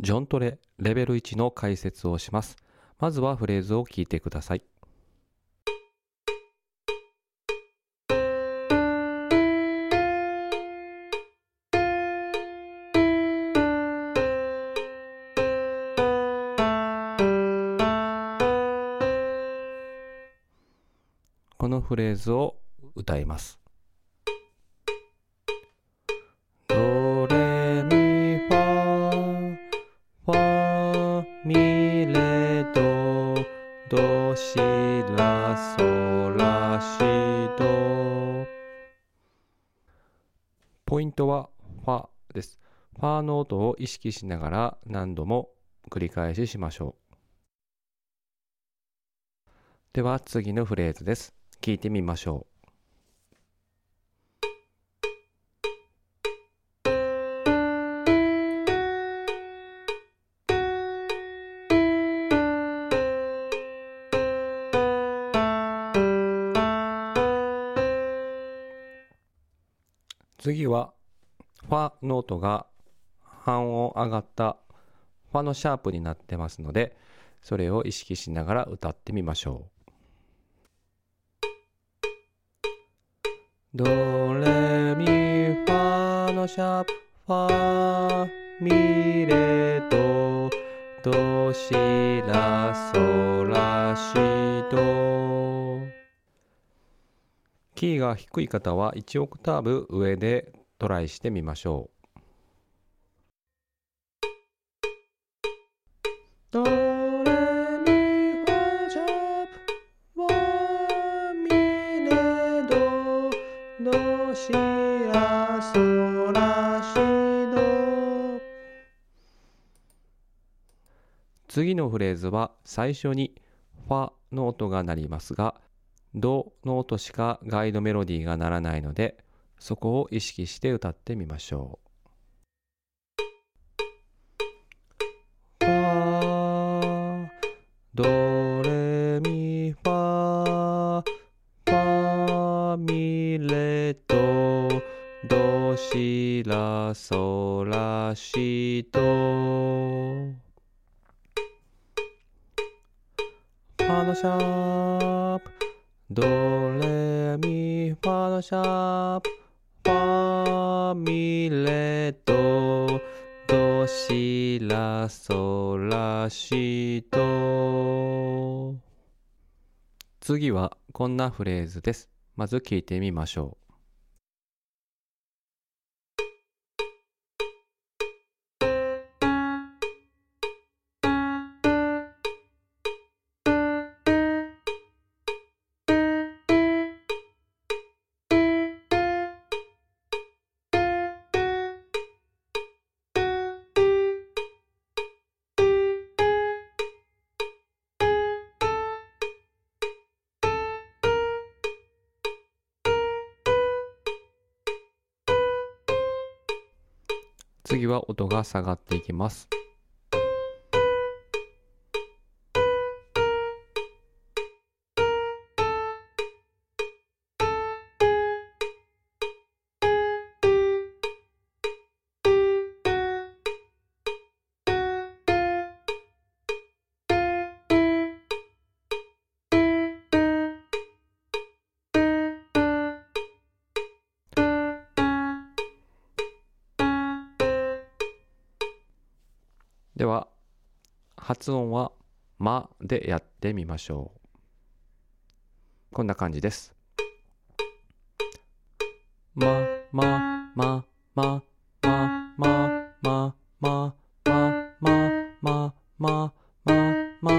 ジョントレレベル1の解説をします。まずはフレーズを聞いてください。このフレーズを歌います。ァミレドドシラソラシドポイントはファです。ファの音を意識しながら何度も繰り返ししましょう。では次のフレーズです。聞いてみましょう。次はファノートが半音上がったファのシャープになってますのでそれを意識しながら歌ってみましょう。ドレミファのシャープファミレドドシラソキーが低い方は1オクターブ上でトライしてみましょう。次のフレーズは最初にファの音が鳴りますがドの音しかガイドメロディーが鳴らないのでそこを意識して歌ってみましょう。ファドレミファファミレドドシラソラシドァのシャードレミファのシャープファミレドドシラソラシド次はこんなフレーズです。まず聞いてみましょう。次は音が下がっていきます。では、発音は、までやってみましょう。こんな感じです。ま、ま、ま、ま、ま、ま、ま、ま、ま、ま、ま、ま、ま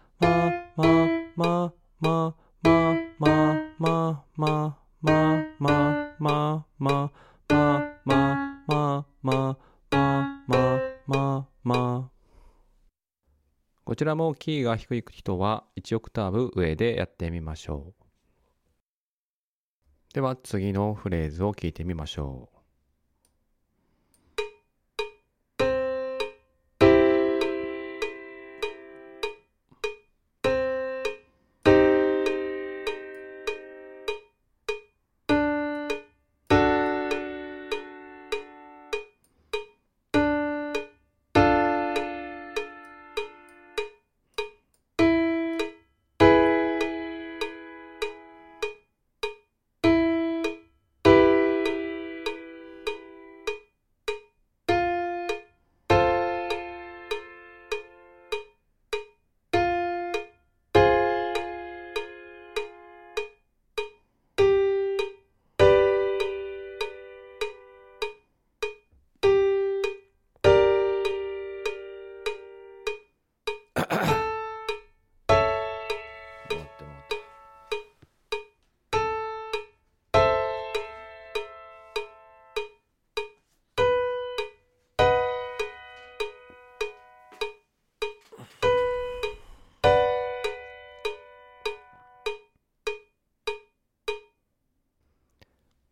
こちらもキーが低い人は1オクターブ上でやってみましょう。では次のフレーズを聞いてみましょう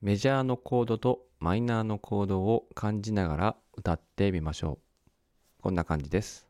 メジャーのコードとマイナーのコードを感じながら歌ってみましょう。こんな感じです。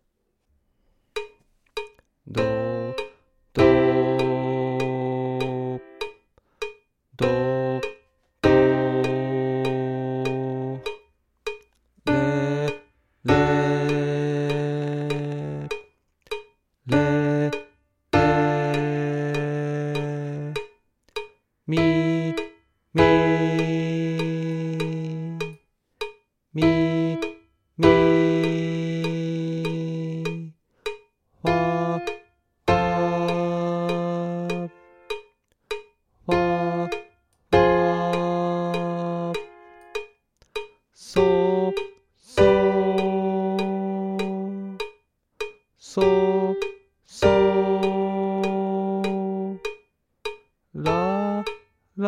ラ、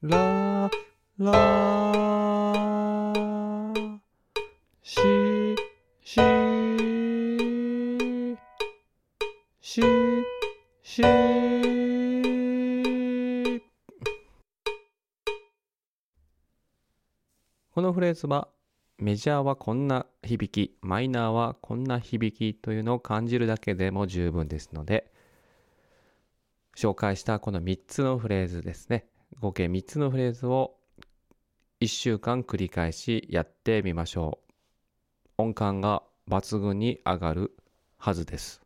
ラ、ラ、シ、シ、シ、シ、このフレーズはメジャーはこんな響き、マイナーはこんな響きというのを感じるだけでも十分ですので、紹介したこの3つのフレーズですね。合計3つのフレーズを1週間繰り返しやってみましょう。音感が抜群に上がるはずです。